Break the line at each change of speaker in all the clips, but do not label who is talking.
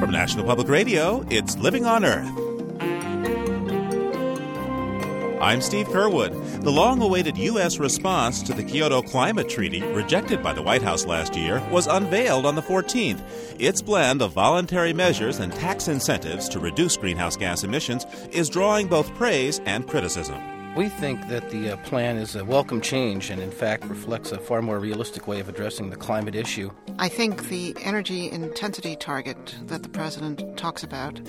From National Public Radio, it's Living on Earth. I'm Steve Curwood. The long awaited U.S. response to the Kyoto Climate Treaty, rejected by the White House last year, was unveiled on the 14th. Its blend of voluntary measures and tax incentives to reduce greenhouse gas emissions is drawing both praise and criticism.
We think that the uh, plan is a welcome change and, in fact, reflects a far more realistic way of addressing the climate issue.
I think the energy intensity target that the president talks about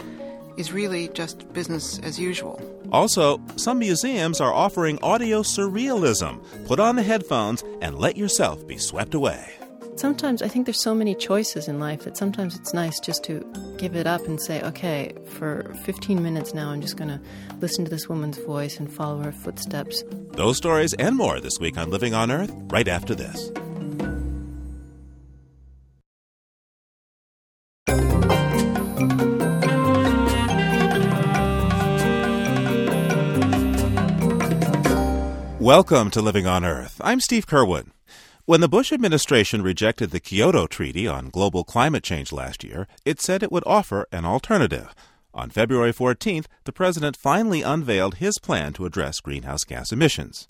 is really just business as usual.
Also, some museums are offering audio surrealism. Put on the headphones and let yourself be swept away.
Sometimes I think there's so many choices in life that sometimes it's nice just to give it up and say, okay, for 15 minutes now, I'm just going to listen to this woman's voice and follow her footsteps.
Those stories and more this week on Living on Earth, right after this. Welcome to Living on Earth. I'm Steve Curwood. When the Bush administration rejected the Kyoto Treaty on global climate change last year, it said it would offer an alternative. On February 14th, the president finally unveiled his plan to address greenhouse gas emissions.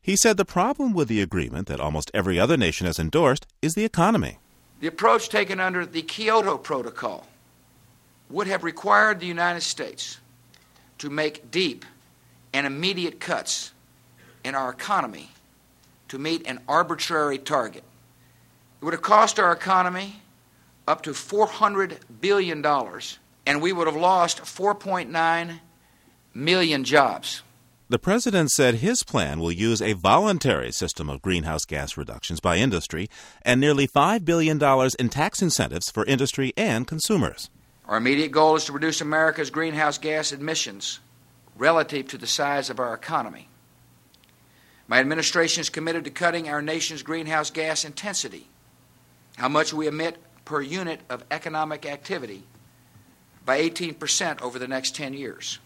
He said the problem with the agreement that almost every other nation has endorsed is the economy.
The approach taken under the Kyoto Protocol would have required the United States to make deep and immediate cuts in our economy to meet an arbitrary target. It would have cost our economy up to $400 billion, and we would have lost 4.9 million jobs.
The president said his plan will use a voluntary system of greenhouse gas reductions by industry and nearly $5 billion in tax incentives for industry and consumers.
Our immediate goal is to reduce America's greenhouse gas emissions relative to the size of our economy. My administration is committed to cutting our nation's greenhouse gas intensity, how much we emit per unit of economic activity, by 18% over the next 10 years.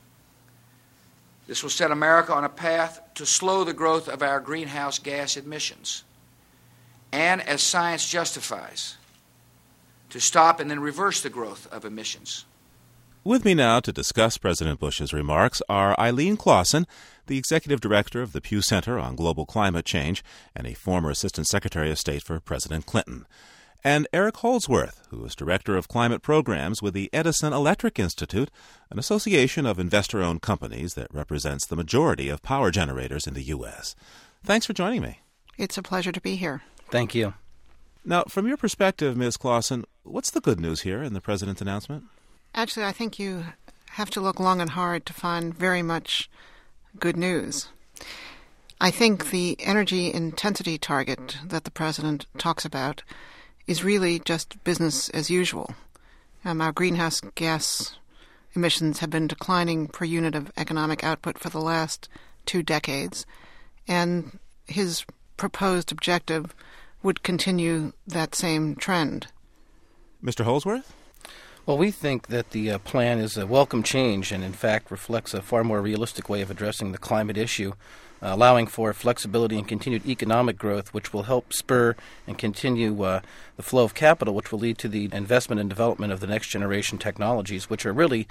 This will set America on a path to slow the growth of our greenhouse gas emissions. And as science justifies, to stop and then reverse the growth of emissions.
With me now to discuss President Bush's remarks are Eileen Claussen, the executive director of the Pew Center on Global Climate Change and a former assistant secretary of state for President Clinton, and Eric Holdsworth, who is director of climate programs with the Edison Electric Institute, an association of investor owned companies that represents the majority of power generators in the U.S. Thanks for joining me.
It's a pleasure to be here.
Thank you.
Now, from your perspective, Ms. Claussen, what's the good news here in the president's announcement?
Actually, I think you have to look long and hard to find very much good news. I think the energy intensity target that the president talks about is really just business as usual. Um, our greenhouse gas emissions have been declining per unit of economic output for the last two decades, and his proposed objective would continue that same trend.
Mr. Holdsworth?
Well, we think that the uh, plan is a welcome change and, in fact, reflects a far more realistic way of addressing the climate issue, uh, allowing for flexibility and continued economic growth, which will help spur and continue uh, the flow of capital, which will lead to the investment and development of the next generation technologies, which are really,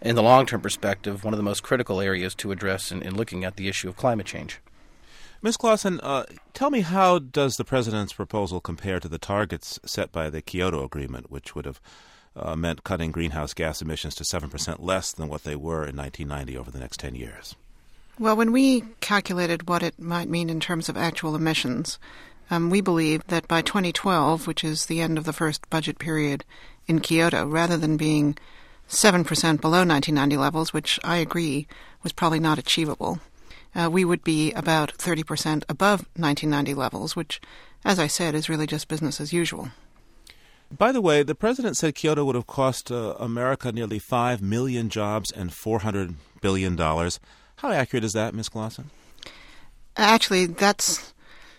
in the long term perspective, one of the most critical areas to address in, in looking at the issue of climate change.
Ms. Claussen, uh, tell me how does the president's proposal compare to the targets set by the Kyoto Agreement, which would have uh, meant cutting greenhouse gas emissions to 7% less than what they were in 1990 over the next 10 years?
Well, when we calculated what it might mean in terms of actual emissions, um, we believe that by 2012, which is the end of the first budget period in Kyoto, rather than being 7% below 1990 levels, which I agree was probably not achievable, uh, we would be about 30% above 1990 levels, which, as I said, is really just business as usual.
By the way, the president said Kyoto would have cost uh, America nearly 5 million jobs and $400 billion. How accurate is that, Ms. Claussen?
Actually, that's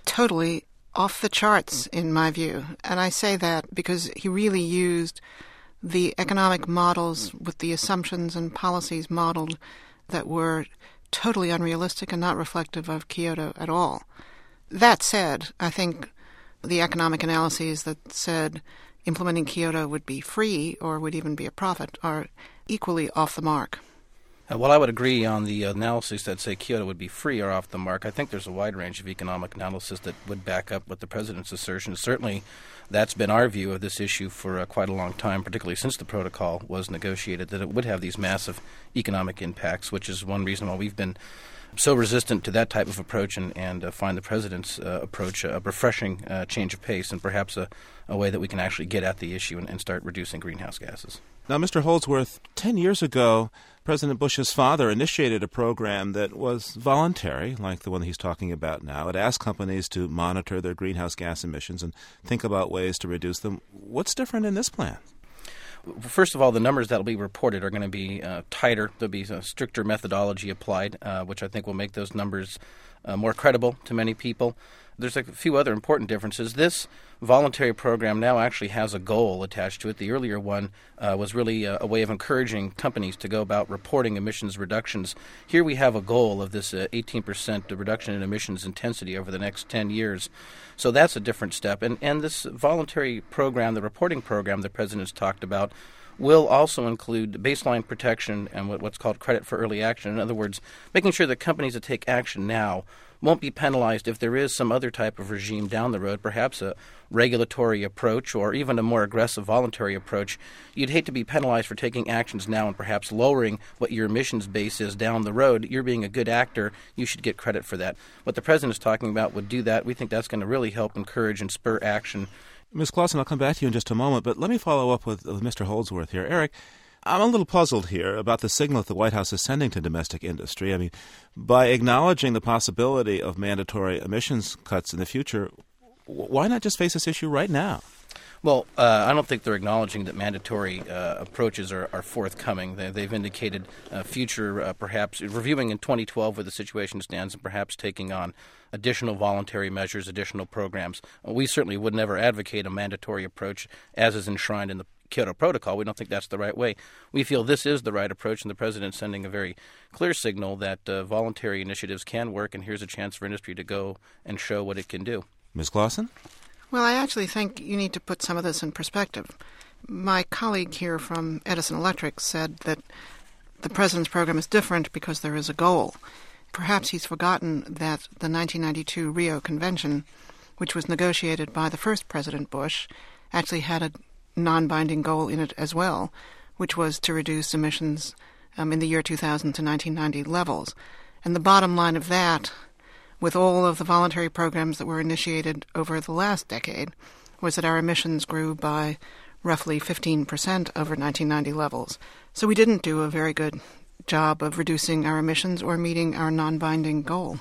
totally off the charts in my view. And I say that because he really used the economic models with the assumptions and policies modeled that were totally unrealistic and not reflective of Kyoto at all. That said, I think the economic analyses that said implementing Kyoto would be free or would even be a profit are equally off the mark.
Uh, well, I would agree on the analyses that say Kyoto would be free or off the mark. I think there's a wide range of economic analysis that would back up what the president's assertion. Certainly, that's been our view of this issue for uh, quite a long time, particularly since the protocol was negotiated, that it would have these massive economic impacts, which is one reason why we've been so resistant to that type of approach and, and uh, find the president's uh, approach a refreshing uh, change of pace and perhaps a, a, way that we can actually get at the issue and, and start reducing greenhouse gases.
Now, Mr. Holdsworth, 10 years ago, President Bush's father initiated a program that was voluntary, like the one he's talking about now. It asked companies to monitor their greenhouse gas emissions and think about ways to reduce them. What's different in this plan?
First of all, the numbers that will be reported are going to be uh, tighter. There'll be a stricter methodology applied, uh, which I think will make those numbers uh, more credible to many people. There's a few other important differences. This voluntary program now actually has a goal attached to it. The earlier one uh, was really a, a, way of encouraging companies to go about reporting emissions reductions. Here we have a goal of this uh, 18% reduction in emissions intensity over the next 10 years. So that's a different step. And, and this voluntary program, the reporting program the President's talked about, will also include baseline protection and what's called credit for early action. In other words, making sure that companies that take action now won't be penalized if there is some other type of regime down the road, perhaps a regulatory approach or even a more aggressive voluntary approach. You'd hate to be penalized for taking actions now and perhaps lowering what your emissions base is down the road. You're being a good actor. You should get credit for that. What the president is talking about would do that. We think that's going to really help encourage and spur action.
Ms. Claussen, I'll come back to you in just a moment, but let me follow up with, with Mr. Holdsworth here. Eric, I'm a little puzzled here about the signal that the White House is sending to domestic industry. I mean, by acknowledging the possibility of mandatory emissions cuts in the future, why not just face this issue right now?
Well, uh, I don't think they're acknowledging that mandatory uh, approaches are, are forthcoming. They, have indicated uh, future, uh, perhaps reviewing in 2012 where the situation stands, and perhaps taking on additional voluntary measures, additional programs. We certainly would never advocate a mandatory approach as is enshrined in the Kyoto Protocol. We don't think that's the right way. We feel this is the right approach, and the president's sending a very clear signal that uh, voluntary initiatives can work, and here's a chance for industry to go and show what it can do.
Ms. Claussen?
Well, I actually think you need to put some of this in perspective. My colleague here from Edison Electric said that the president's program is different because there is a goal. Perhaps he's forgotten that the 1992 Rio Convention, which was negotiated by the first President Bush, actually had a non binding goal in it as well, which was to reduce emissions um, in the year 2000 to 1990 levels. And the bottom line of that, with all of the voluntary programs that were initiated over the last decade, was that our emissions grew by roughly 15% over 1990 levels. So we didn't do a very good job of reducing our emissions or meeting our non binding goal.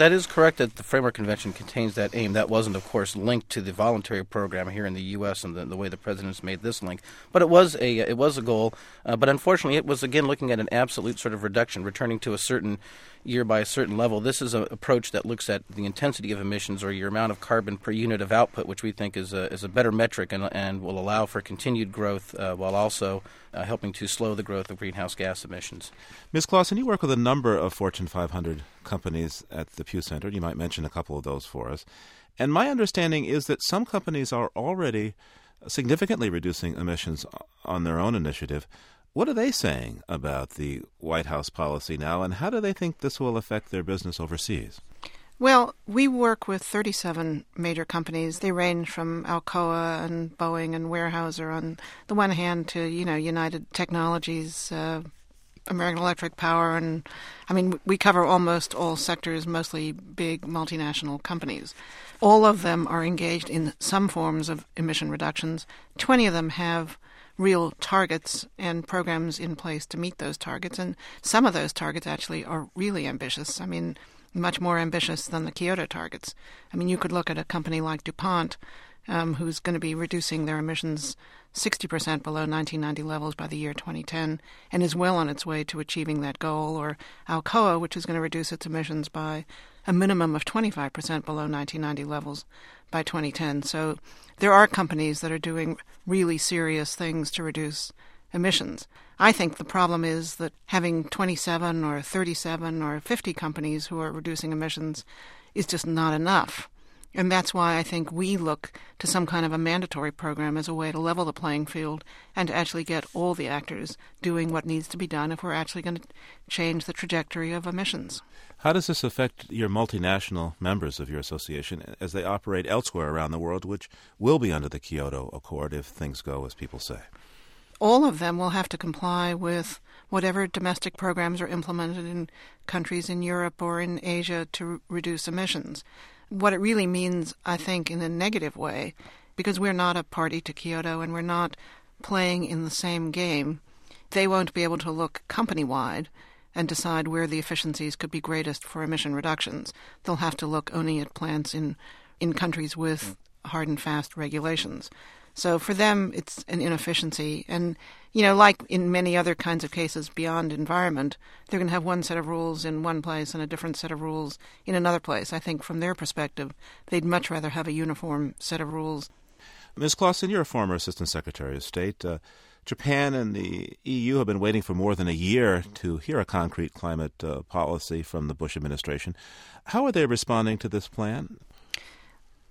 That is correct that the Framework Convention contains that aim. That wasn't, of course, linked to the voluntary program here in the U.S. and the, the way the president's made this link. But it was a it was a goal. Uh, but unfortunately, it was again looking at an absolute sort of reduction, returning to a certain year by a certain level. This is an approach that looks at the intensity of emissions or your amount of carbon per unit of output, which we think is a, is a better metric and, and will allow for continued growth uh, while also uh, helping to slow the growth of greenhouse gas emissions.
Ms. Claussen, you work with a number of Fortune 500 companies at the Pew Center. You might mention a couple of those for us. And my understanding is that some companies are already significantly reducing emissions on their own initiative. What are they saying about the White House policy now, and how do they think this will affect their business overseas?
Well, we work with 37 major companies. They range from Alcoa and Boeing and Weyerhaeuser on the one hand to, you know, United Technologies, uh, American Electric Power, and I mean, we cover almost all sectors, mostly big multinational companies. All of them are engaged in some forms of emission reductions. 20 of them have real targets and programs in place to meet those targets. And some of those targets actually are really ambitious. I mean, much more ambitious than the Kyoto targets. I mean, you could look at a company like DuPont, um, who's going to be reducing their emissions 60% below 1990 levels by the year 2010 and is well on its way to achieving that goal, or Alcoa, which is going to reduce its emissions by a minimum of 25% below 1990 levels by 2010. So there are companies that are doing really serious things to reduce emissions. I think the problem is that having 27 or 37 or 50 companies who are reducing emissions is just not enough. And that's why I think we look to some kind of a mandatory program as a way to level the playing field and to actually get all the actors doing what needs to be done if we're actually going to change the trajectory of emissions.
How does this affect your multinational members of your association as they operate elsewhere around the world, which will be under the Kyoto Accord if things go as people say?
All of them will have to comply with whatever domestic programs are implemented in countries in Europe or in Asia to reduce emissions what it really means, I think, in a negative way, because we're not a party to Kyoto and we're not playing in the same game, they won't be able to look company wide and decide where the efficiencies could be greatest for emission reductions. They'll have to look only at plants in, in countries with hard and fast regulations. So for them, it's an inefficiency. And, you know, like in many other kinds of cases beyond environment, they're going to have one set of rules in one place and a different set of rules in another place. I think from their perspective, they'd much rather have a uniform set of rules.
Ms. Claussen, you're a former Assistant Secretary of State. Uh, Japan and the EU have been waiting for more than a year to hear a concrete climate uh, policy from the Bush administration. How are they responding to this plan?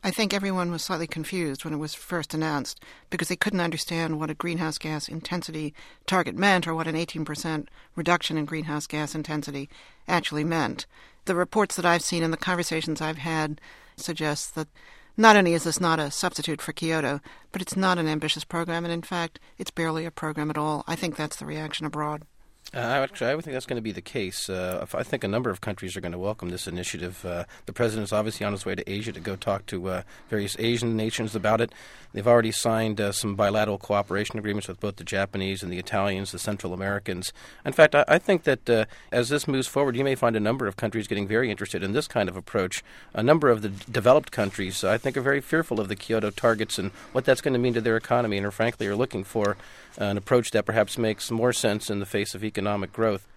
I think everyone was slightly confused when it was first announced because they couldn't understand what a greenhouse gas intensity target meant or what an 18% reduction in greenhouse gas intensity actually meant. The reports that I've seen and the conversations I've had suggest that not only is this not a substitute for Kyoto, but it's not an ambitious program, and in fact, it's barely a program at all. I think that's the reaction abroad.
Uh, actually, I would think that's going to be the case. Uh, I think a number of countries are going to welcome this initiative. Uh, the president is obviously on his way to Asia to go talk to uh, various Asian nations about it. They've already signed uh, some bilateral cooperation agreements with both the Japanese and the Italians, the Central Americans. In fact, I, I think that uh, as this moves forward, you may find a number of countries getting very interested in this kind of approach. A number of the developed countries, I think, are very fearful of the Kyoto targets and what that's going to mean to their economy, and are frankly are looking for an approach that perhaps makes more sense in the face of economic growth.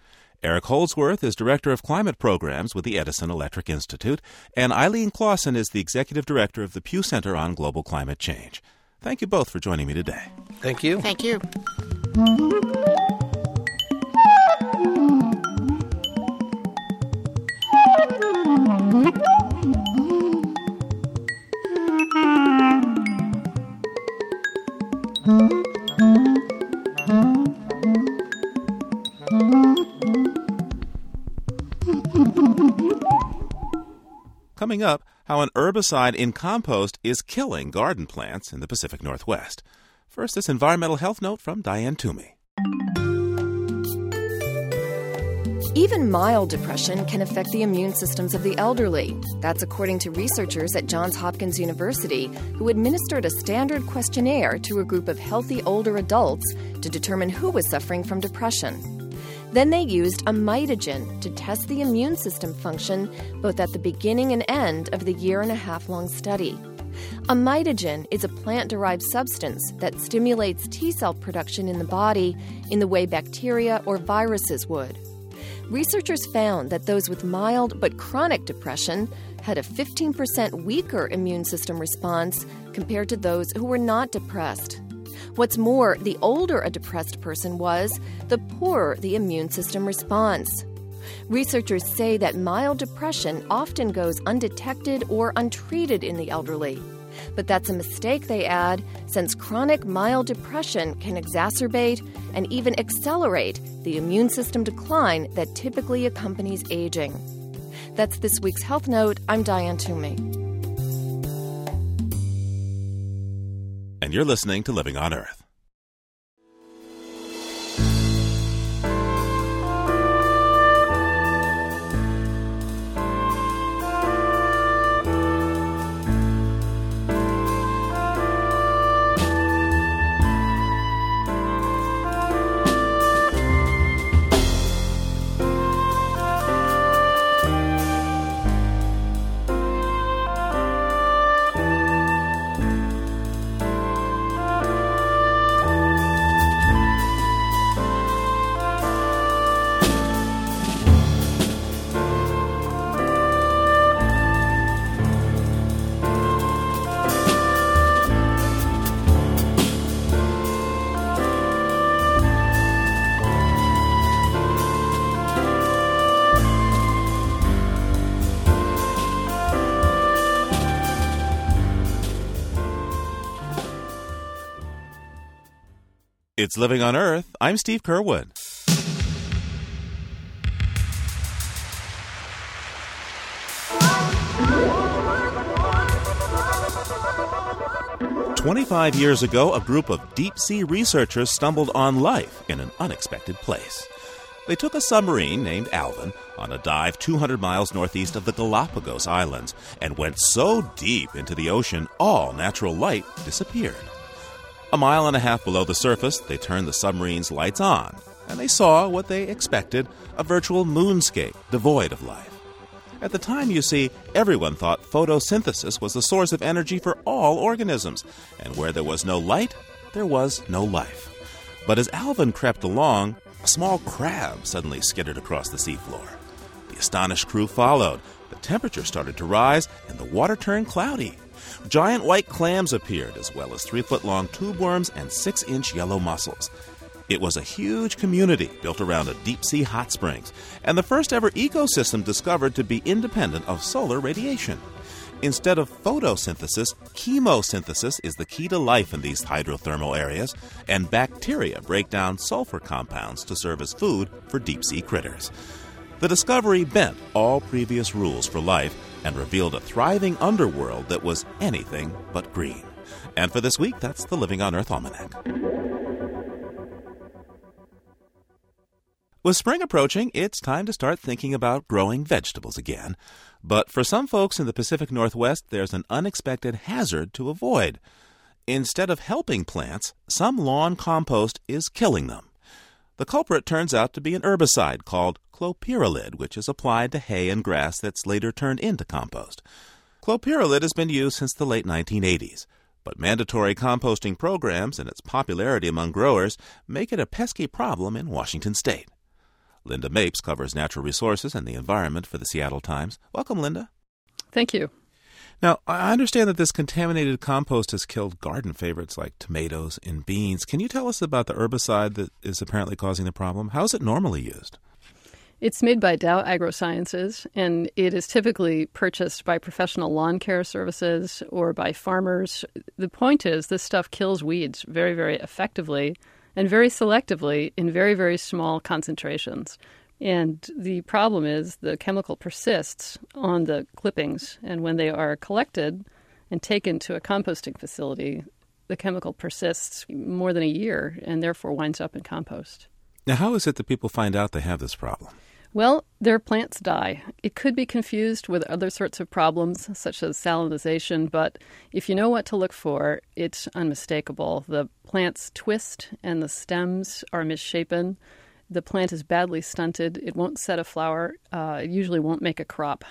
Eric Holdsworth is Director of Climate Programs with the Edison Electric Institute, and Eileen Claussen is the Executive Director of the Pew Center on Global Climate Change. Thank you both for joining me today.
Thank you.
Thank you.
Coming up, how an herbicide in compost is killing garden plants in the Pacific Northwest. First, this environmental health note from Diane Toomey.
Even mild depression can affect the immune systems of the elderly. That's according to researchers at Johns Hopkins University who administered a standard questionnaire to a group of healthy older adults to determine who was suffering from depression. Then they used a mitogen to test the immune system function both at the beginning and end of the year and a half long study. A mitogen is a plant derived substance that stimulates T cell production in the body in the way bacteria or viruses would. Researchers found that those with mild but chronic depression had a 15% weaker immune system response compared to those who were not depressed. What's more, the older a depressed person was, the poorer the immune system response. Researchers say that mild depression often goes undetected or untreated in the elderly. But that's a mistake, they add, since chronic mild depression can exacerbate and even accelerate the immune system decline that typically accompanies aging. That's this week's Health Note. I'm Diane Toomey.
And you're listening to Living on Earth. It's Living on Earth. I'm Steve Curwood. Twenty-five years ago, a group of deep sea researchers stumbled on life in an unexpected place. They took a submarine named Alvin on a dive 200 miles northeast of the Galapagos Islands and went so deep into the ocean all natural light disappeared. A mile and a half below the surface, they turned the submarine's lights on, and they saw what they expected a virtual moonscape devoid of life. At the time, you see, everyone thought photosynthesis was the source of energy for all organisms, and where there was no light, there was no life. But as Alvin crept along, a small crab suddenly skittered across the seafloor. The astonished crew followed. The temperature started to rise, and the water turned cloudy. Giant white clams appeared, as well as three foot long tube worms and six inch yellow mussels. It was a huge community built around a deep sea hot springs, and the first ever ecosystem discovered to be independent of solar radiation. Instead of photosynthesis, chemosynthesis is the key to life in these hydrothermal areas, and bacteria break down sulfur compounds to serve as food for deep sea critters. The discovery bent all previous rules for life and revealed a thriving underworld that was anything but green. And for this week, that's the Living on Earth Almanac. With spring approaching, it's time to start thinking about growing vegetables again. But for some folks in the Pacific Northwest, there's an unexpected hazard to avoid. Instead of helping plants, some lawn compost is killing them. The culprit turns out to be an herbicide called clopyralid, which is applied to hay and grass that's later turned into compost. Clopyralid has been used since the late 1980s, but mandatory composting programs and its popularity among growers make it a pesky problem in Washington state. Linda Mapes covers natural resources and the environment for the Seattle Times. Welcome, Linda.
Thank you.
Now, I understand that this contaminated compost has killed garden favorites like tomatoes and beans. Can you tell us about the herbicide that is apparently causing the problem? How is it normally used?
It's made by Dow AgroSciences, and it is typically purchased by professional lawn care services or by farmers. The point is, this stuff kills weeds very, very effectively and very selectively in very, very small concentrations. And the problem is the chemical persists on the clippings, and when they are collected and taken to a composting facility, the chemical persists more than a year and therefore winds up in compost.
Now, how is it that people find out they have this problem?
Well, their plants die. It could be confused with other sorts of problems, such as salinization, but if you know what to look for, it's unmistakable. The plants twist and the stems are misshapen. The plant is badly stunted. It won't set a flower. Uh, it usually won't make a crop.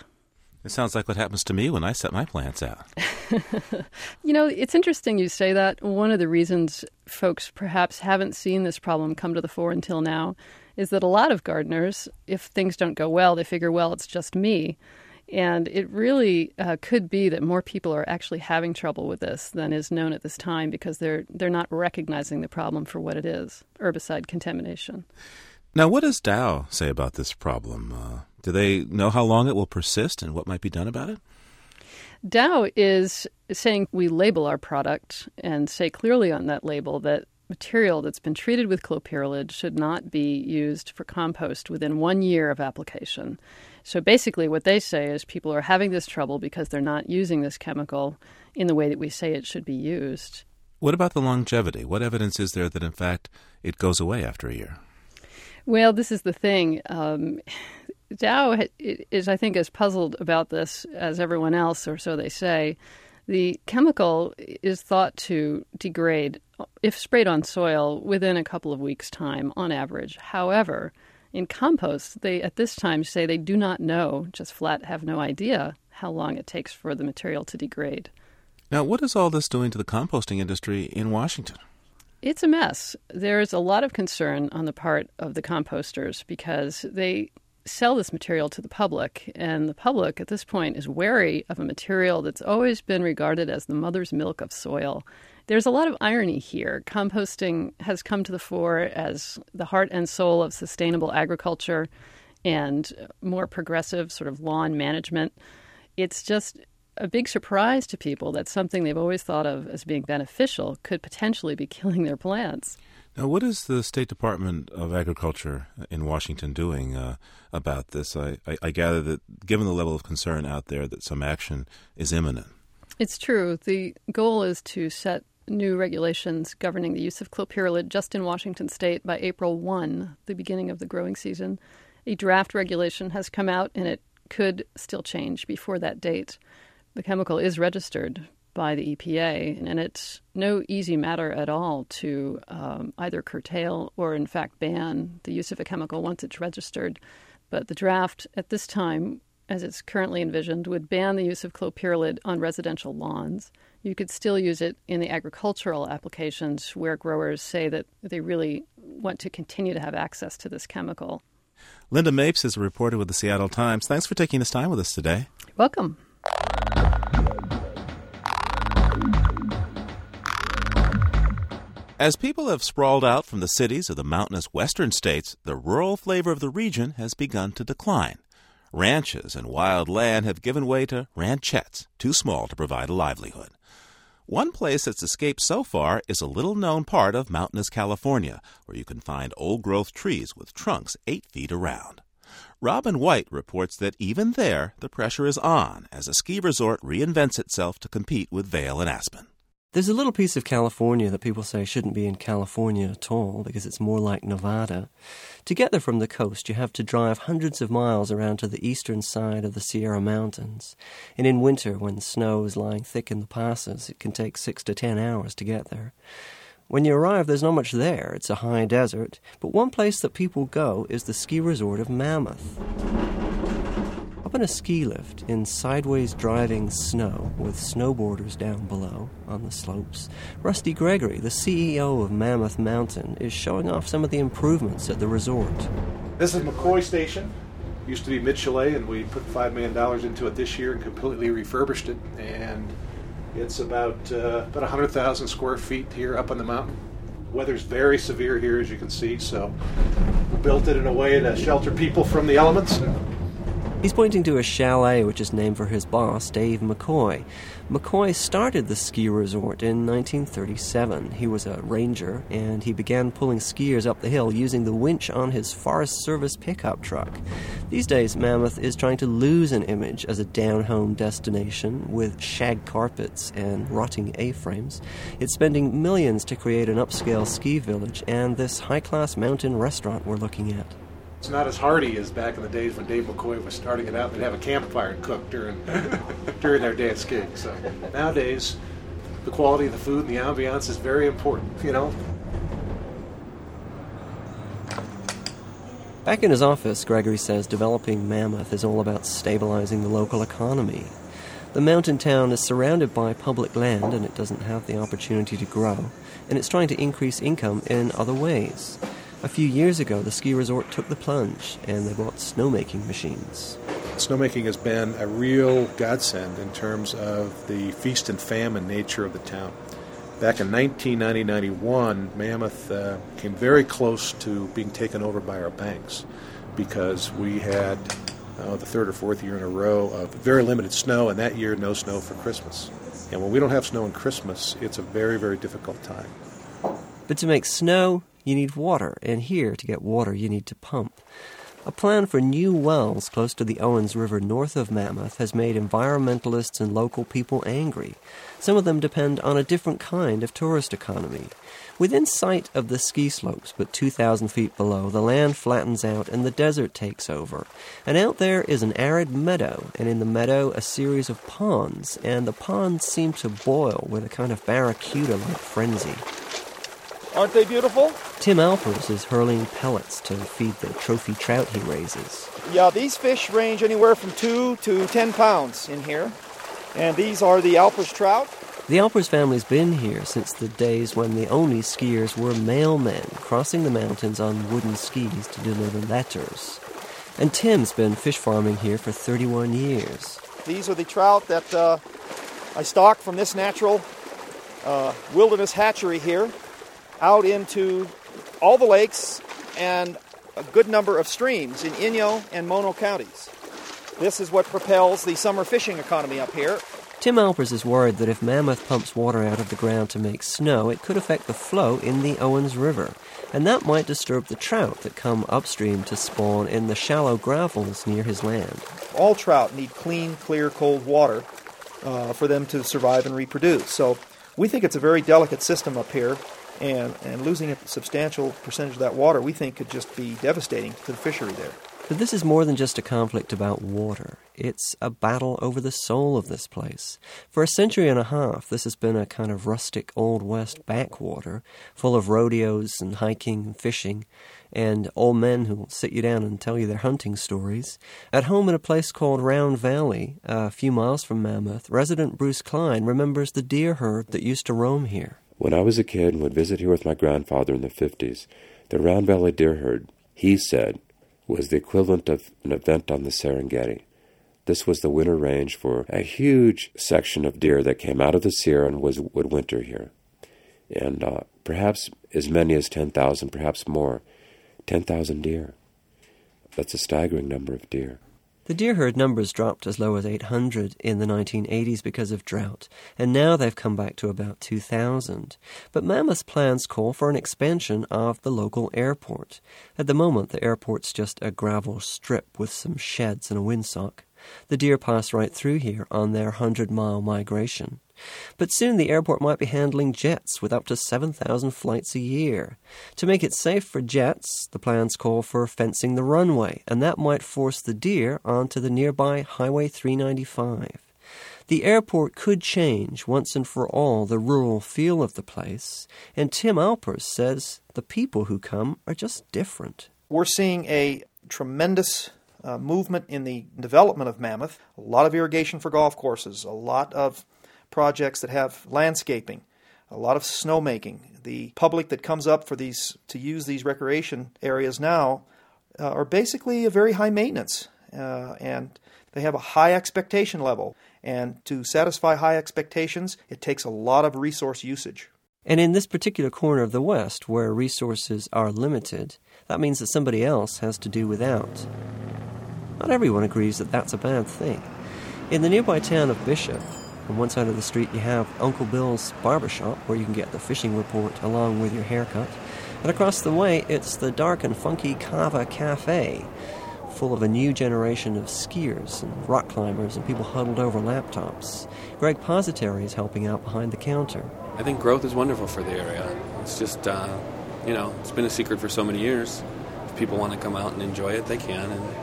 It sounds like what happens to me when I set my plants out.
you know, it's interesting you say that. One of the reasons folks perhaps haven't seen this problem come to the fore until now is that a lot of gardeners, if things don't go well, they figure, well, it's just me. And it really uh, could be that more people are actually having trouble with this than is known at this time because they're they're not recognizing the problem for what it is: herbicide contamination.
Now, what does Dow say about this problem? Uh, do they know how long it will persist and what might be done about it?
Dow is saying we label our product and say clearly on that label that material that's been treated with clopyralid should not be used for compost within one year of application. So basically, what they say is people are having this trouble because they're not using this chemical in the way that we say it should be used.
What about the longevity? What evidence is there that, in fact, it goes away after a year?
Well, this is the thing. Um, Dow is, I think, as puzzled about this as everyone else, or so they say. The chemical is thought to degrade if sprayed on soil within a couple of weeks' time on average. However, in compost, they at this time say they do not know, just flat have no idea how long it takes for the material to degrade.
Now, what is all this doing to the composting industry in Washington?
It's a mess. There's a lot of concern on the part of the composters because they sell this material to the public, and the public at this point is wary of a material that's always been regarded as the mother's milk of soil. There's a lot of irony here. Composting has come to the fore as the heart and soul of sustainable agriculture and more progressive sort of lawn management. It's just a big surprise to people that something they've always thought of as being beneficial could potentially be killing their plants.
Now, what is the State Department of Agriculture in Washington doing uh, about this? I, I, I, gather that, given the level of concern out there, that some action is imminent.
It's true. The goal is to set new regulations governing the use of clopyralid just in Washington State by April 1, the beginning of the growing season. A draft regulation has come out, and it could still change before that date. The chemical is registered by the EPA, and it's no easy matter at all to um, either curtail or, in fact, ban the use of a chemical once it's registered. But the draft at this time, as it's currently envisioned, would ban the use of clopyralid on residential lawns. You could still use it in the agricultural applications where growers say that they really want to continue to have access to this chemical.
Linda Mapes is a reporter with the Seattle Times. Thanks for taking this time with us today.
Welcome.
As people have sprawled out from the cities of the mountainous western states, the rural flavor of the region has begun to decline. Ranches and wild land have given way to ranchettes, too small to provide a livelihood. One place that's escaped so far is a little known part of mountainous California, where you can find old growth trees with trunks eight feet around. Robin White reports that even there, the pressure is on as a ski resort reinvents itself to compete with Vail and Aspen.
There's a little piece of California that people say shouldn't be in California at all because it's more like Nevada. To get there from the coast, you have to drive hundreds of miles around to the eastern side of the Sierra Mountains. And in winter, when snow is lying thick in the passes, it can take six to ten hours to get there. When you arrive, there's not much there. It's a high desert. But one place that people go is the ski resort of Mammoth. Up in a ski lift in sideways driving snow with snowboarders down below on the slopes, Rusty Gregory, the CEO of Mammoth Mountain, is showing off some of the improvements at the resort.
This is McCoy Station. Used to be Mid Chalet, and we put $5 million into it this year and completely refurbished it. And it's about, uh, about 100,000 square feet here up on the mountain. Weather's very severe here, as you can see, so we built it in a way to shelter people from the elements.
He's pointing to a chalet which is named for his boss, Dave McCoy. McCoy started the ski resort in 1937. He was a ranger and he began pulling skiers up the hill using the winch on his Forest Service pickup truck. These days, Mammoth is trying to lose an image as a down home destination with shag carpets and rotting A frames. It's spending millions to create an upscale ski village and this high class mountain restaurant we're looking at.
It's not as hearty as back in the days when Dave McCoy was starting it out. They'd have a campfire and cook during during their of skiing. So nowadays, the quality of the food and the ambiance is very important. You know.
Back in his office, Gregory says developing Mammoth is all about stabilizing the local economy. The mountain town is surrounded by public land and it doesn't have the opportunity to grow, and it's trying to increase income in other ways. A few years ago, the ski resort took the plunge and they bought snowmaking machines.
Snowmaking has been a real godsend in terms of the feast and famine nature of the town. Back in 1990 91, Mammoth uh, came very close to being taken over by our banks because we had uh, the third or fourth year in a row of very limited snow, and that year, no snow for Christmas. And when we don't have snow in Christmas, it's a very, very difficult time.
But to make snow, you need water, and here, to get water, you need to pump. A plan for new wells close to the Owens River north of Mammoth has made environmentalists and local people angry. Some of them depend on a different kind of tourist economy. Within sight of the ski slopes, but 2,000 feet below, the land flattens out and the desert takes over. And out there is an arid meadow, and in the meadow, a series of ponds, and the ponds seem to boil with a kind of barracuda like frenzy.
Aren't they beautiful?
Tim Alpers is hurling pellets to feed the trophy trout he raises.
Yeah, these fish range anywhere from 2 to 10 pounds in here. And these are the Alpers trout.
The Alpers family's been here since the days when the only skiers were mailmen crossing the mountains on wooden skis to deliver letters. And Tim's been fish farming here for 31 years.
These are the trout that uh, I stocked from this natural uh, wilderness hatchery here out into all the lakes and a good number of streams in Inyo and Mono counties. This is what propels the summer fishing economy up here.
Tim Alpers is worried that if Mammoth pumps water out of the ground to make snow, it could affect the flow in the Owens River, and that might disturb the trout that come upstream to spawn in the shallow gravels near his land.
All trout need clean, clear, cold water uh, for them to survive and reproduce. So we think it's a very delicate system up here, and, and losing a substantial percentage of that water we think could just be devastating to the fishery there.
But this is more than just a conflict about water. It's a battle over the soul of this place. For a century and a half, this has been a kind of rustic Old West backwater, full of rodeos and hiking and fishing, and old men who'll sit you down and tell you their hunting stories. At home in a place called Round Valley, a few miles from Mammoth, resident Bruce Klein remembers the deer herd that used to roam here.
When I was a kid and would visit here with my grandfather in the 50s, the Round Valley deer herd, he said, was the equivalent of an event on the Serengeti. This was the winter range for a huge section of deer that came out of the Sierra and was, would winter here. And uh, perhaps as many as 10,000, perhaps more. 10,000 deer. That's a staggering number of deer.
The deer herd numbers dropped as low as 800 in the 1980s because of drought, and now they've come back to about 2,000. But Mammoth's plans call for an expansion of the local airport. At the moment, the airport's just a gravel strip with some sheds and a windsock. The deer pass right through here on their 100 mile migration. But soon the airport might be handling jets with up to 7,000 flights a year. To make it safe for jets, the plans call for fencing the runway, and that might force the deer onto the nearby Highway 395. The airport could change once and for all the rural feel of the place, and Tim Alpers says the people who come are just different.
We're seeing a tremendous uh, movement in the development of Mammoth, a lot of irrigation for golf courses, a lot of projects that have landscaping, a lot of snowmaking. The public that comes up for these to use these recreation areas now uh, are basically a very high maintenance, uh, and they have a high expectation level. And to satisfy high expectations, it takes a lot of resource usage.
And in this particular corner of the West, where resources are limited, that means that somebody else has to do without. Not everyone agrees that that's a bad thing. In the nearby town of Bishop, on one side of the street, you have Uncle Bill's barber shop, where you can get the fishing report along with your haircut. And across the way, it's the dark and funky Kava Cafe, full of a new generation of skiers and rock climbers and people huddled over laptops. Greg Positeri is helping out behind the counter.
I think growth is wonderful for the area. It's just, uh, you know, it's been a secret for so many years. If people want to come out and enjoy it, they can, and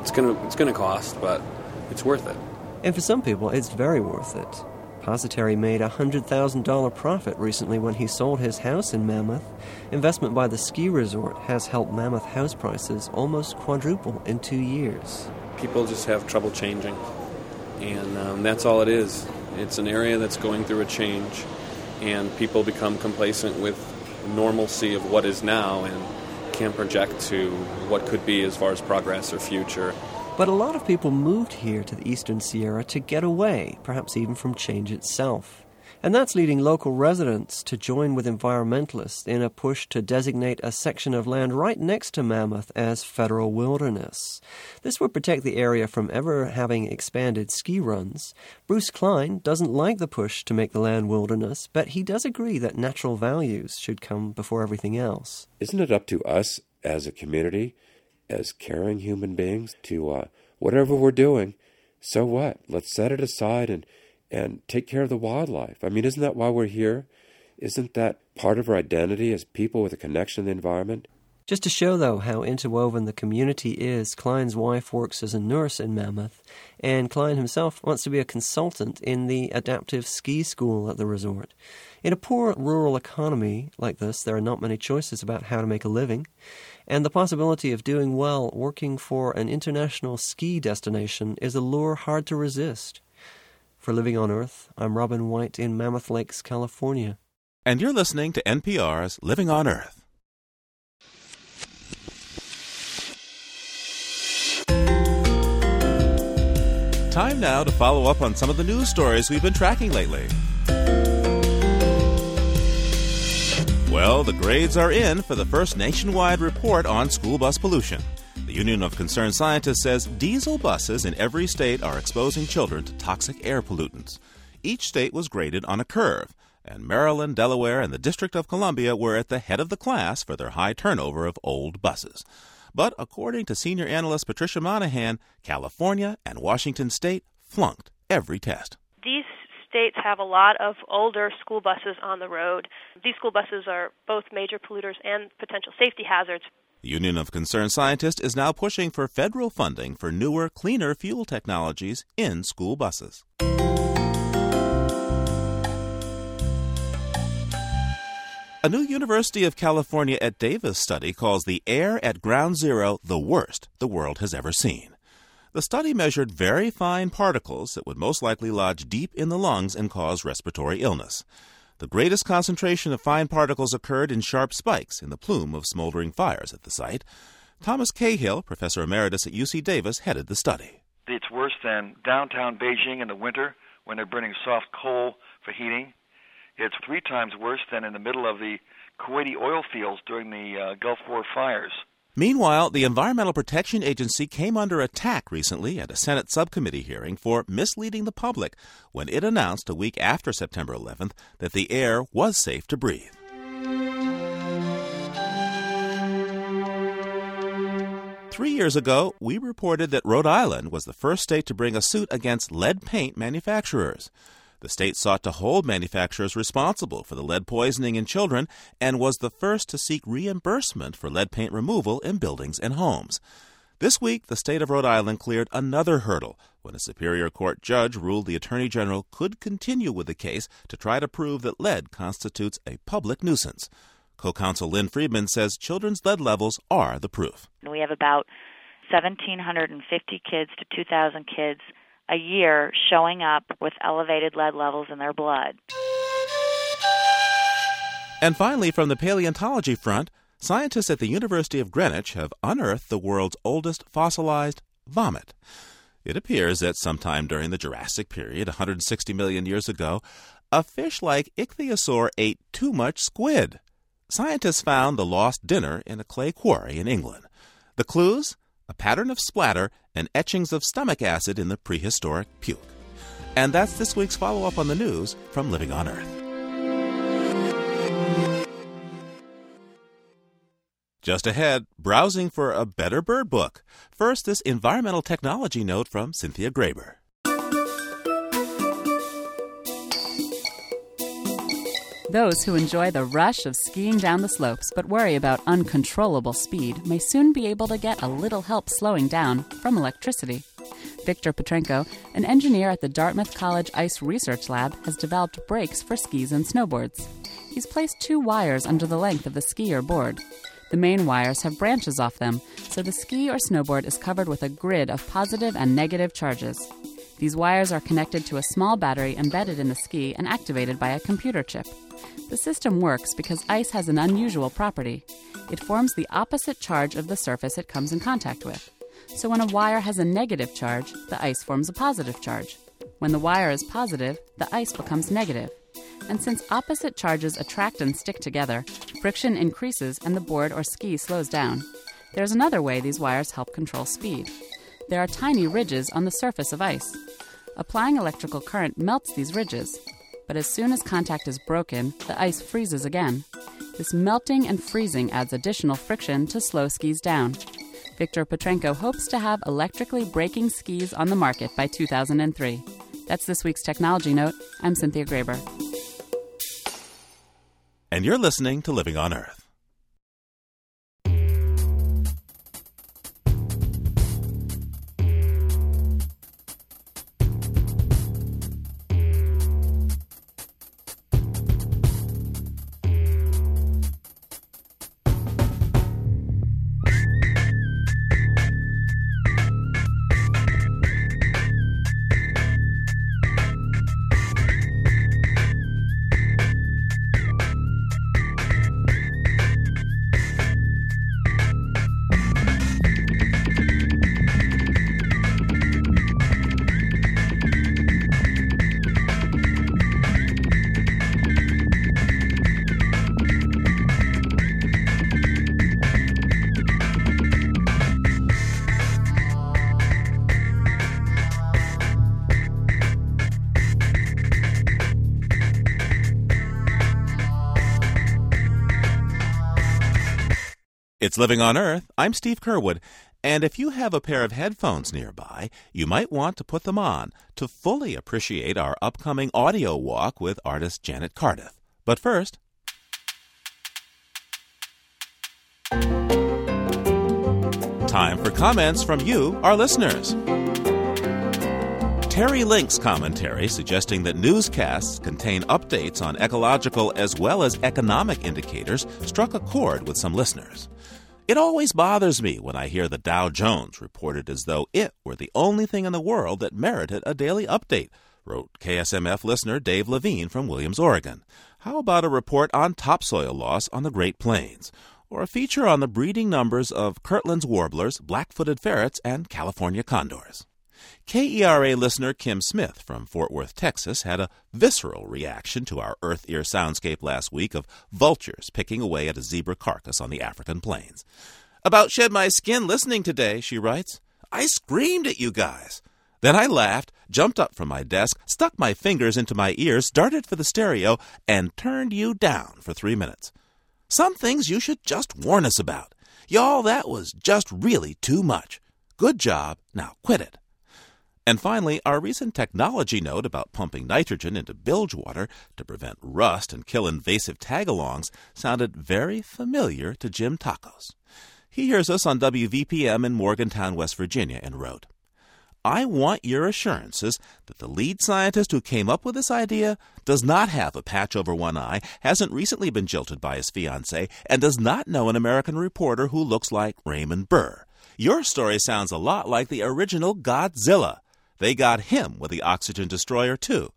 it's gonna it's gonna cost, but it's worth it.
And for some people, it's very worth it. Positeri made a $100,000 profit recently when he sold his house in Mammoth. Investment by the ski resort has helped Mammoth house prices almost quadruple in two years.
People just have trouble changing, and um, that's all it is. It's an area that's going through a change, and people become complacent with normalcy of what is now and can't project to what could be as far as progress or future.
But a lot of people moved here to the Eastern Sierra to get away, perhaps even from change itself. And that's leading local residents to join with environmentalists in a push to designate a section of land right next to Mammoth as federal wilderness. This would protect the area from ever having expanded ski runs. Bruce Klein doesn't like the push to make the land wilderness, but he does agree that natural values should come before everything else.
Isn't it up to us as a community as caring human beings to uh, whatever we're doing. So what? Let's set it aside and and take care of the wildlife. I mean, isn't that why we're here? Isn't that part of our identity as people with a connection to the environment?
Just to show, though, how interwoven the community is, Klein's wife works as a nurse in Mammoth, and Klein himself wants to be a consultant in the adaptive ski school at the resort. In a poor rural economy like this, there are not many choices about how to make a living and the possibility of doing well working for an international ski destination is a lure hard to resist. For Living on Earth, I'm Robin White in Mammoth Lakes, California.
And you're listening to NPR's Living on Earth. Time now to follow up on some of the news stories we've been tracking lately. Well, the grades are in for the first nationwide report on school bus pollution. The Union of Concerned Scientists says diesel buses in every state are exposing children to toxic air pollutants. each state was graded on a curve, and Maryland, Delaware, and the District of Columbia were at the head of the class for their high turnover of old buses. But according to senior analyst Patricia Monahan, California and Washington State flunked every test.
These states have a lot of older school buses on the road. These school buses are both major polluters and potential safety hazards.
The Union of Concerned Scientists is now pushing for federal funding for newer, cleaner fuel technologies in school buses. A new University of California at Davis study calls the air at ground zero the worst the world has ever seen. The study measured very fine particles that would most likely lodge deep in the lungs and cause respiratory illness. The greatest concentration of fine particles occurred in sharp spikes in the plume of smoldering fires at the site. Thomas Cahill, professor emeritus at UC Davis, headed the study.
It's worse than downtown Beijing in the winter when they're burning soft coal for heating. It's three times worse than in the middle of the Kuwaiti oil fields during the uh, Gulf War fires.
Meanwhile, the Environmental Protection Agency came under attack recently at a Senate subcommittee hearing for misleading the public when it announced a week after September 11th that the air was safe to breathe. Three years ago, we reported that Rhode Island was the first state to bring a suit against lead paint manufacturers. The state sought to hold manufacturers responsible for the lead poisoning in children and was the first to seek reimbursement for lead paint removal in buildings and homes. This week, the state of Rhode Island cleared another hurdle when a Superior Court judge ruled the Attorney General could continue with the case to try to prove that lead constitutes a public nuisance. Co counsel Lynn Friedman says children's lead levels are the proof.
We have about 1,750 kids to 2,000 kids a year showing up with elevated lead levels in their blood.
And finally, from the paleontology front, scientists at the University of Greenwich have unearthed the world's oldest fossilized vomit. It appears that sometime during the Jurassic period, 160 million years ago, a fish like ichthyosaur ate too much squid. Scientists found the lost dinner in a clay quarry in England. The clues? A pattern of splatter, and etchings of stomach acid in the prehistoric puke. And that's this week's follow up on the news from Living on Earth. Just ahead, browsing for a better bird book. First, this environmental technology note from Cynthia Graber.
Those who enjoy the rush of skiing down the slopes but worry about uncontrollable speed may soon be able to get a little help slowing down from electricity. Victor Petrenko, an engineer at the Dartmouth College Ice Research Lab, has developed brakes for skis and snowboards. He's placed two wires under the length of the ski or board. The main wires have branches off them, so the ski or snowboard is covered with a grid of positive and negative charges. These wires are connected to a small battery embedded in the ski and activated by a computer chip. The system works because ice has an unusual property. It forms the opposite charge of the surface it comes in contact with. So when a wire has a negative charge, the ice forms a positive charge. When the wire is positive, the ice becomes negative. And since opposite charges attract and stick together, friction increases and the board or ski slows down. There's another way these wires help control speed. There are tiny ridges on the surface of ice. Applying electrical current melts these ridges, but as soon as contact is broken, the ice freezes again. This melting and freezing adds additional friction to slow skis down. Victor Petrenko hopes to have electrically braking skis on the market by 2003. That's this week's Technology Note. I'm Cynthia Graber.
And you're listening to Living on Earth. It's Living on Earth. I'm Steve Curwood. And if you have a pair of headphones nearby, you might want to put them on to fully appreciate our upcoming audio walk with artist Janet Cardiff. But first, time for comments from you, our listeners. Terry Link's commentary suggesting that newscasts contain updates on ecological as well as economic indicators struck a chord with some listeners. It always bothers me when I hear the Dow Jones reported as though it were the only thing in the world that merited a daily update, wrote KSMF listener Dave Levine from Williams, Oregon. How about a report on topsoil loss on the Great Plains? Or a feature on the breeding numbers of Kirtland's warblers, black footed ferrets, and California condors? KERA listener Kim Smith from Fort Worth, Texas, had a visceral reaction to our Earth Ear soundscape last week of vultures picking away at a zebra carcass on the African plains. About shed my skin listening today, she writes. I screamed at you guys. Then I laughed, jumped up from my desk, stuck my fingers into my ears, started for the stereo, and turned you down for three minutes. Some things you should just warn us about. Y'all, that was just really too much. Good job. Now quit it. And finally, our recent technology note about pumping nitrogen into bilge water to prevent rust and kill invasive tagalongs sounded very familiar to Jim Tacos. He hears us on WVPM in Morgantown, West Virginia, and wrote, I want your assurances that the lead scientist who came up with this idea does not have a patch over one eye, hasn't recently been jilted by his fiancee, and does not know an American reporter who looks like Raymond Burr. Your story sounds a lot like the original Godzilla. They got him with the oxygen destroyer, too.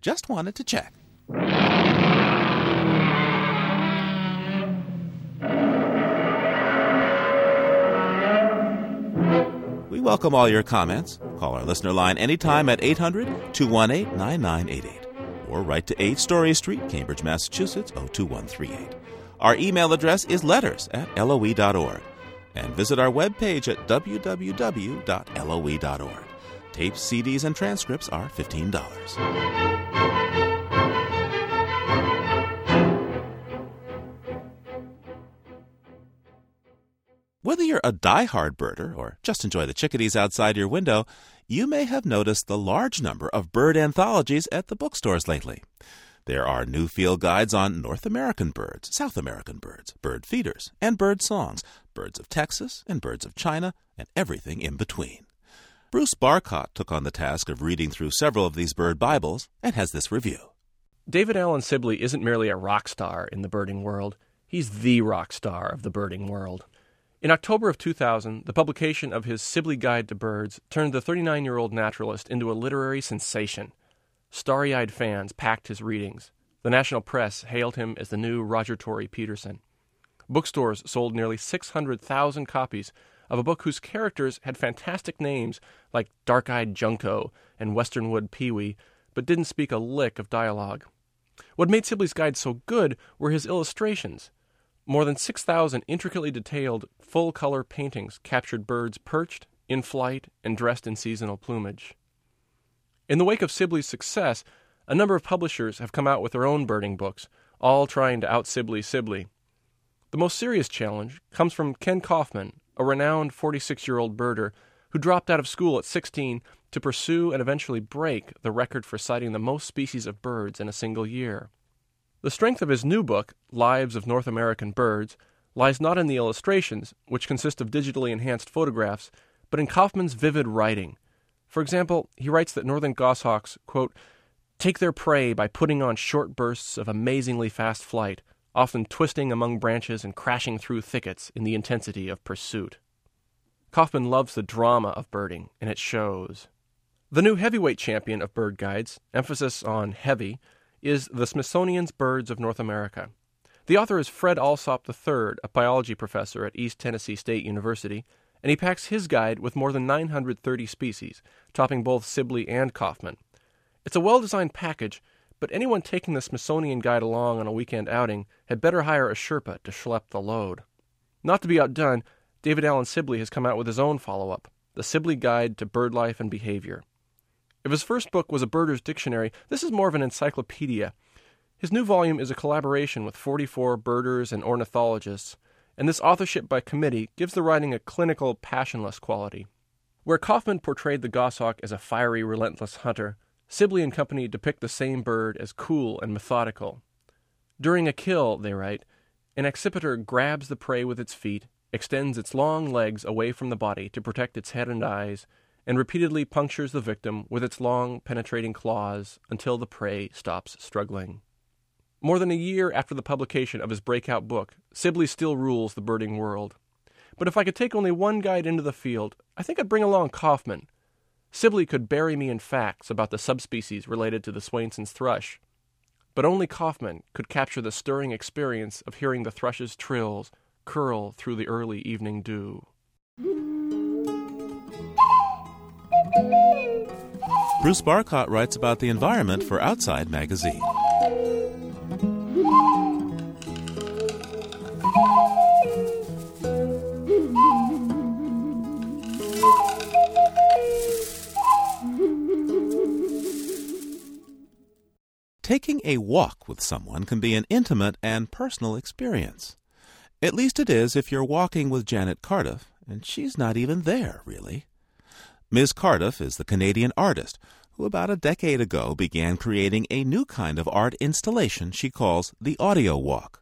Just wanted to check. We welcome all your comments. Call our listener line anytime at 800 218 9988 or write to 8 Story Street, Cambridge, Massachusetts 02138. Our email address is letters at loe.org and visit our webpage at www.loe.org. Tapes, CDs, and transcripts are $15. Whether you're a die-hard birder or just enjoy the chickadees outside your window, you may have noticed the large number of bird anthologies at the bookstores lately. There are new field guides on North American birds, South American birds, bird feeders, and bird songs, birds of Texas and birds of China, and everything in between. Bruce Barcott took on the task of reading through several of these bird Bibles and has this review.
David Allen Sibley isn't merely a rock star in the birding world, he's the rock star of the birding world. In October of 2000, the publication of his Sibley Guide to Birds turned the 39 year old naturalist into a literary sensation. Starry eyed fans packed his readings. The national press hailed him as the new Roger Tory Peterson. Bookstores sold nearly 600,000 copies of a book whose characters had fantastic names like Dark Eyed Junco and Western Wood Pewee, but didn't speak a lick of dialogue. What made Sibley's Guide so good were his illustrations. More than 6,000 intricately detailed, full color paintings captured birds perched, in flight, and dressed in seasonal plumage. In the wake of Sibley's success, a number of publishers have come out with their own birding books, all trying to out Sibley Sibley. The most serious challenge comes from Kenn Kaufman, a renowned 46 year old birder who dropped out of school at 16 to pursue and eventually break the record for sighting the most species of birds in a single year. The strength of his new book, Lives of North American Birds, lies not in the illustrations, which consist of digitally enhanced photographs, but in Kaufman's vivid writing. For example, he writes that northern goshawks, quote, take their prey by putting on short bursts of amazingly fast flight, often twisting among branches and crashing through thickets in the intensity of pursuit. Kaufman loves the drama of birding, and it shows. The new heavyweight champion of bird guides, emphasis on heavy, is the Smithsonian's Birds of North America. The author is Fred Alsop III, a biology professor at East Tennessee State University, and he packs his guide with more than 930 species, topping both Sibley and Kaufman. It's a well designed package but anyone taking the Smithsonian Guide along on a weekend outing had better hire a Sherpa to schlep the load. Not to be outdone, David Allen Sibley has come out with his own follow up, The Sibley Guide to Bird Life and Behavior. If his first book was a birder's dictionary, this is more of an encyclopedia. His new volume is a collaboration with 44 birders and ornithologists, and this authorship by committee gives the writing a clinical, passionless quality. Where Kaufman portrayed the goshawk as a fiery, relentless hunter, Sibley and company depict the same bird as cool and methodical. During a kill, they write, an accipiter grabs the prey with its feet, extends its long legs away from the body to protect its head and eyes, and repeatedly punctures the victim with its long, penetrating claws until the prey stops struggling. More than a year after the publication of his breakout book, Sibley still rules the birding world. But if I could take only one guide into the field, I think I'd bring along Kaufman. Sibley could bury me in facts about the subspecies related to the Swainson's thrush, but only Kaufman could capture the stirring experience of hearing the thrush's trills curl through the early evening dew.
Bruce Barcott writes about the environment for Outside Magazine. Taking a walk with someone can be an intimate and personal experience. At least it is if you're walking with Janet Cardiff, and she's not even there, really. Ms. Cardiff is the Canadian artist who about a decade ago began creating a new kind of art installation she calls the audio walk.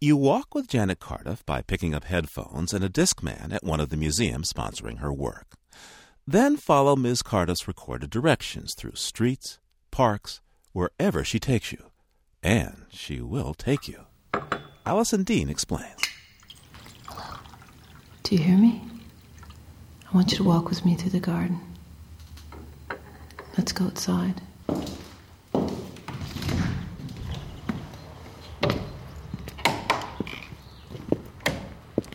You walk with Janet Cardiff by picking up headphones and a Discman at one of the museums sponsoring her work. Then follow Ms. Cardiff's recorded directions through streets, parks, wherever she takes you. And she will take you. Allison Dean explains. Hello.
Do you hear me? I want you to walk with me through the garden. Let's go outside.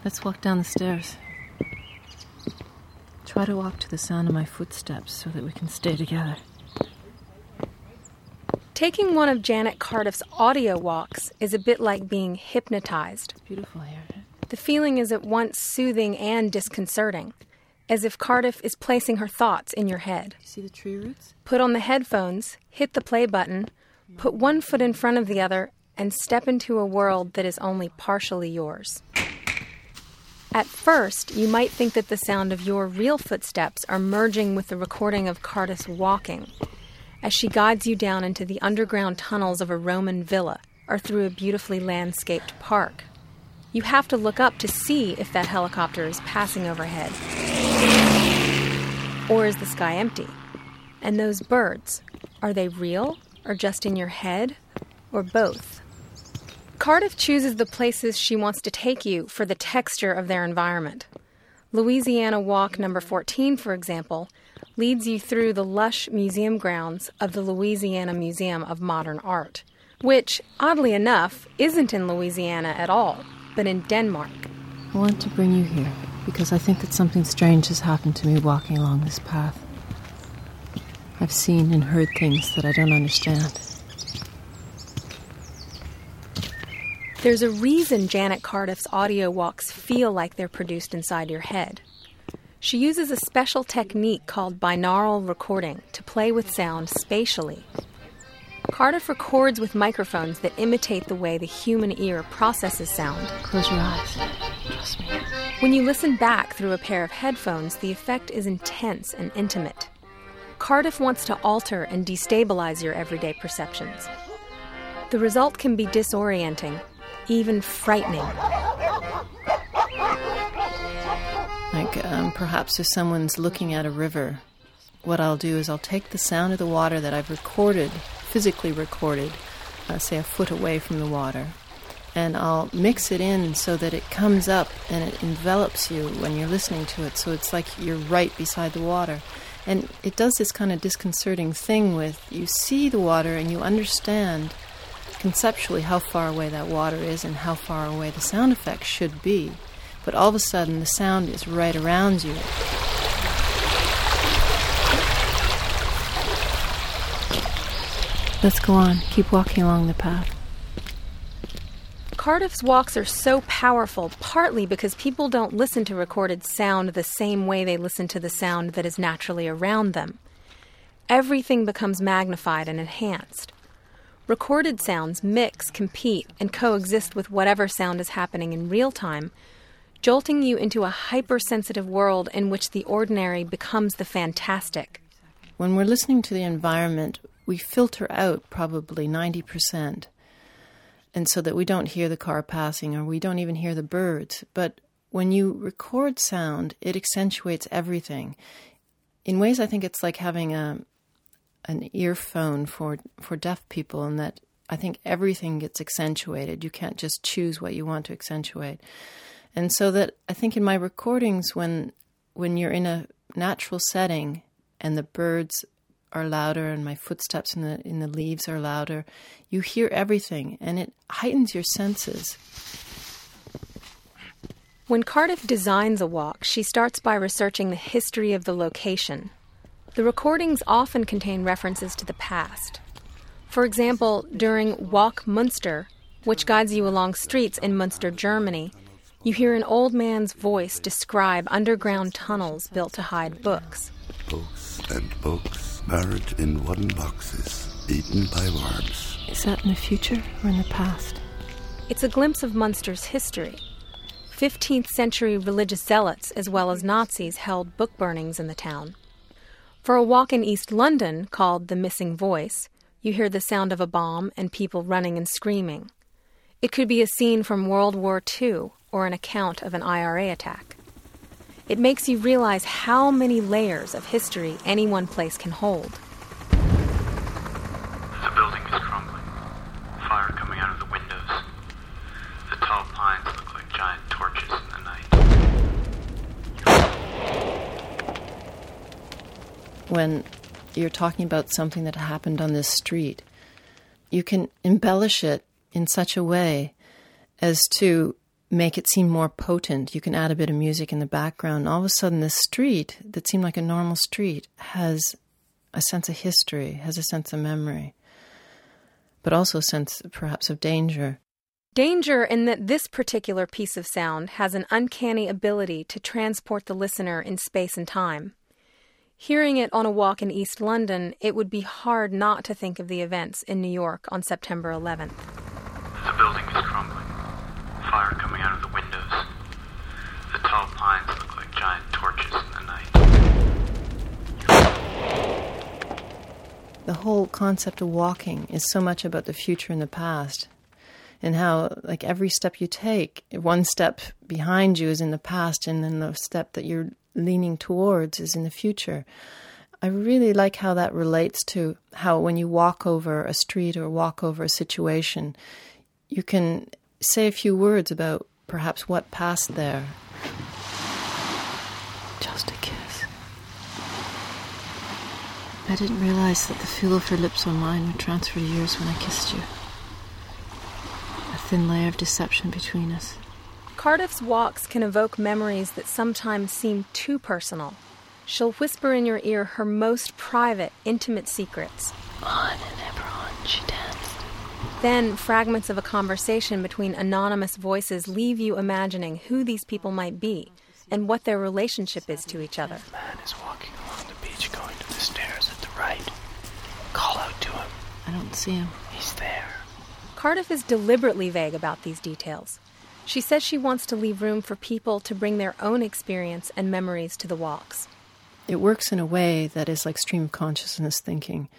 Let's walk down the stairs. Try to walk to the sound of my footsteps so that we can stay together.
Taking one of Janet Cardiff's audio walks is a bit like being hypnotized.
Beautiful here.
The feeling is at once soothing and disconcerting, as if Cardiff is placing her thoughts in your head.
You see the tree roots?
Put on the headphones, hit the play button, put one foot in front of the other, and step into a world that is only partially yours. At first, you might think that the sound of your real footsteps are merging with the recording of Cardiff's walking as she guides you down into the underground tunnels of a Roman villa or through a beautifully landscaped park. You have to look up to see if that helicopter is passing overhead. Or is the sky empty? And those birds, are they real or just in your head or both? Cardiff chooses the places she wants to take you for the texture of their environment. Louisiana Walk number 14, for example, leads you through the lush museum grounds of the Louisiana Museum of Modern Art, which, oddly enough, isn't in Louisiana at all, but in Denmark.
I want to bring you here because I think that something strange has happened to me walking along this path. I've seen and heard things that I don't understand.
There's a reason Janet Cardiff's audio walks feel like they're produced inside your head. She uses a special technique called binaural recording to play with sound spatially. Cardiff records with microphones that imitate the way the human ear processes sound.
Close your eyes. Trust me.
When you listen back through a pair of headphones, the effect is intense and intimate. Cardiff wants to alter and destabilize your everyday perceptions. The result can be disorienting, even frightening.
Like um, perhaps if someone's looking at a river, what I'll do is I'll take the sound of the water that I've recorded, physically recorded, uh, say a foot away from the water, and I'll mix it in so that it comes up and it envelops you when you're listening to it. So it's like you're right beside the water. And it does this kind of disconcerting thing with you see the water and you understand conceptually how far away that water is and how far away the sound effects should be. But all of a sudden, the sound is right around you. Let's go on. Keep walking along the path.
Cardiff's walks are so powerful partly because people don't listen to recorded sound the same way they listen to the sound that is naturally around them. Everything becomes magnified and enhanced. Recorded sounds mix, compete, and coexist with whatever sound is happening in real time, jolting you into a hypersensitive world in which the ordinary becomes the fantastic.
When we're listening to the environment, we filter out probably 90%, and so that we don't hear the car passing or we don't even hear the birds. But when you record sound, it accentuates everything. In ways, I think it's like having a an earphone for for deaf people, and that I think everything gets accentuated. You can't just choose what you want to accentuate, and so that I think in my recordings, when when you're in a natural setting and the birds are louder and my footsteps in the in the leaves are louder, you hear everything, and it heightens your senses.
When Cardiff designs a walk, she starts by researching the history of the location. The recordings often contain references to the past. For example, during Walk Munster, which guides you along streets in Munster, Germany, you hear an old man's voice describe underground tunnels built to hide books.
Books and books buried in wooden boxes, eaten by worms.
Is that in the future or in the past?
It's a glimpse of Munster's history. 15th century religious zealots as well as Nazis held book burnings in the town. For a walk in East London called The Missing Voice, you hear the sound of a bomb and people running and screaming. It could be a scene from World War II or an account of an IRA attack. It makes you realize how many layers of history any one place can hold.
The building is crumbling. Fire coming out of the windows. The tall pines look like giant torches in the night.
When you're talking about something that happened on this street, you can embellish it in such a way as to make it seem more potent. You can add a bit of music in the background. All of a sudden, this street that seemed like a normal street has a sense of history, has a sense of memory, but also a sense perhaps of danger.
Danger in that this particular piece of sound has an uncanny ability to transport the listener in space and time. Hearing it on a walk in East London, it would be hard not to think of the events in New York on September 11th.
The building is crumbling. Fire coming out of the windows. The tall pines look like giant torches in the night.
The whole concept of walking is so much about the future and the past and how like every step you take one step behind you is in the past and then the step that you're leaning towards is in the future i really like how that relates to how when you walk over a street or walk over a situation you can say a few words about perhaps what passed there just a kiss i didn't realize that the feel of her lips on mine would transfer years when i kissed you A thin layer of deception between us.
Cardiff's walks can evoke memories that sometimes seem too personal. She'll whisper in your ear her most private, intimate secrets.
On and ever on she danced.
Then, fragments of a conversation between anonymous voices leave you imagining who these people might be and what their relationship is to each other.
A man is walking along the beach going to the stairs at the right. Call out to him.
I don't see him.
He's there.
Cardiff is deliberately vague about these details. She says she wants to leave room for people to bring their own experience and memories to the walks.
It works in a way that is like stream of consciousness thinking,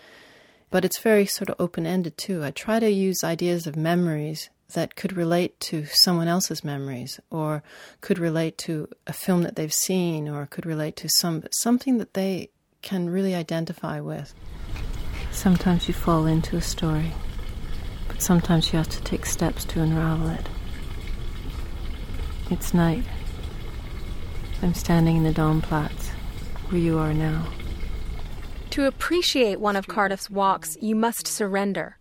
but it's very sort of open ended too. I try to use ideas of memories that could relate to someone else's memories or could relate to a film that they've seen or could relate to some something that they can really identify with. Sometimes you fall into a story but sometimes you have to take steps to unravel it. It's night. I'm standing in the Domplatz, where you are now.
To appreciate one of Cardiff's walks, you must surrender.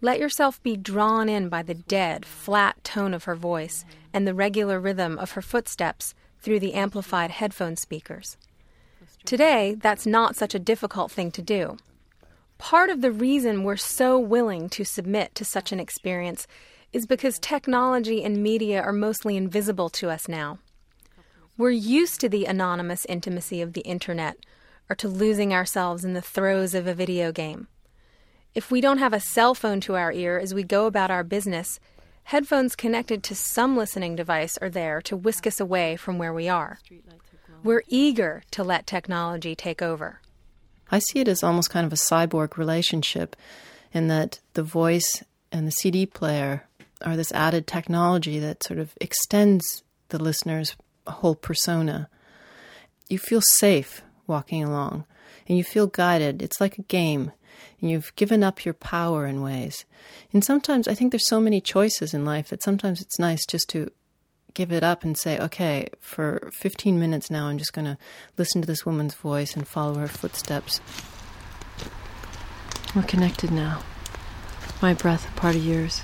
Let yourself be drawn in by the dead, flat tone of her voice and the regular rhythm of her footsteps through the amplified headphone speakers. Today, that's not such a difficult thing to do. Part of the reason we're so willing to submit to such an experience is because technology and media are mostly invisible to us now. We're used to the anonymous intimacy of the internet or to losing ourselves in the throes of a video game. If we don't have a cell phone to our ear as we go about our business, headphones connected to some listening device are there to whisk us away from where we are. We're eager to let technology take over.
I see it as almost kind of a cyborg relationship in that the voice and the CD player are this added technology that sort of extends the listener's whole persona. You feel safe walking along and you feel guided. It's like a game and you've given up your power in ways. And sometimes I think there's so many choices in life that sometimes it's nice just to give it up and say, okay, for 15 minutes now, I'm just going to listen to this woman's voice and follow her footsteps. We're connected now. My breath, a part of yours.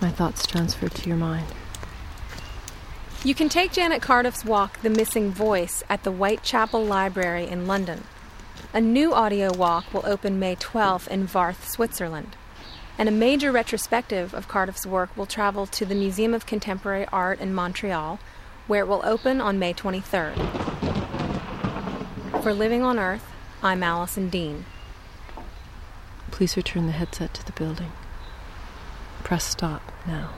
My thoughts transferred to your mind.
You can take Janet Cardiff's walk, The Missing Voice, at the Whitechapel Library in London. A new audio walk will open May 12th in Varth, Switzerland. And a major retrospective of Cardiff's work will travel to the Museum of Contemporary Art in Montreal, where it will open on May 23rd. For Living on Earth, I'm Allison Dean.
Please return the headset to the building. Press stop now.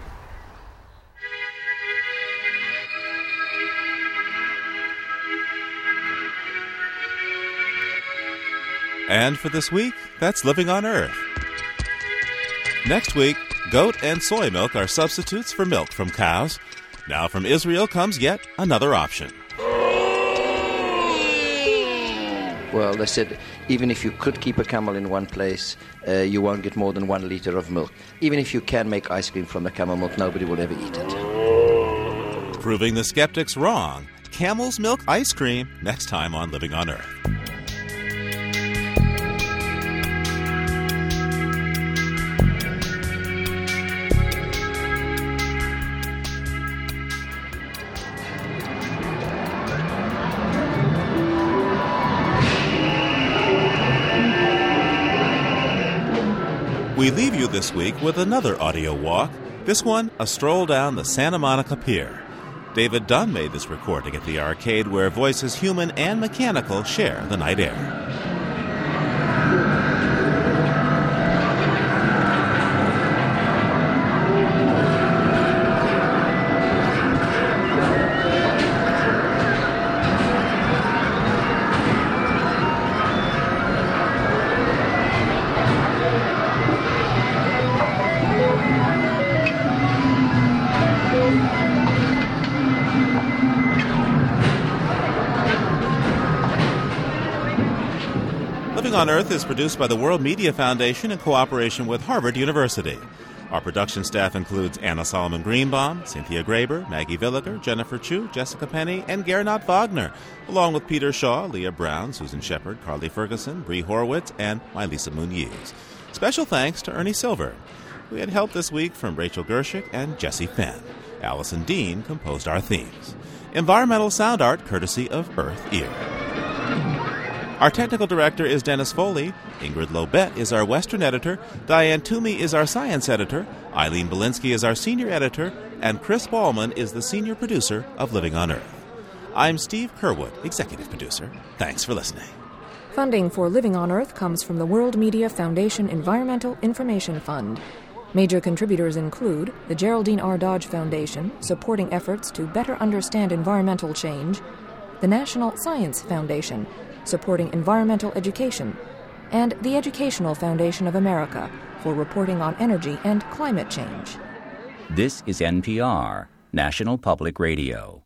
And for this week, that's Living on Earth. Next week, goat and soy milk are substitutes for milk from cows. Now from Israel comes yet another option.
Well, they said even if you could keep a camel in one place, uh, you won't get more than one liter of milk. Even if you can make ice cream from the camel milk, nobody will ever eat it.
Proving the skeptics wrong. Camel's milk ice cream next time on Living on Earth. This week with another audio walk, this one a stroll down the Santa Monica Pier. David Dunn made this recording at the arcade where voices human and mechanical share the night air. On Earth is produced by the World Media Foundation in cooperation with Harvard University. Our production staff includes Anna Solomon Greenbaum, Cynthia Graber, Maggie Villiger, Jennifer Chu, Jessica Penny, and Gernot Wagner, along with Peter Shaw, Leah Brown, Susan Shepard, Carly Ferguson, Bree Horowitz, and Lisa Muniz. Special thanks to Ernie Silver. We had help this week from Rachel Gershick and Jesse Fenn. Allison Dean composed our themes. Environmental sound art courtesy of Earth Ear. Our technical director is Dennis Foley. Ingrid Lobet is our Western editor. Diane Toomey is our science editor. Eileen Bolinsky is our senior editor. And Chris Ballman is the senior producer of Living on Earth. I'm Steve Curwood, executive producer. Thanks for listening.
Funding for Living on Earth comes from the World Media Foundation Environmental Information Fund. Major contributors include the Geraldine R. Dodge Foundation, supporting efforts to better understand environmental change, the National Science Foundation, supporting environmental education, and the Educational Foundation of America for reporting on energy and climate change.
This is NPR, National Public Radio.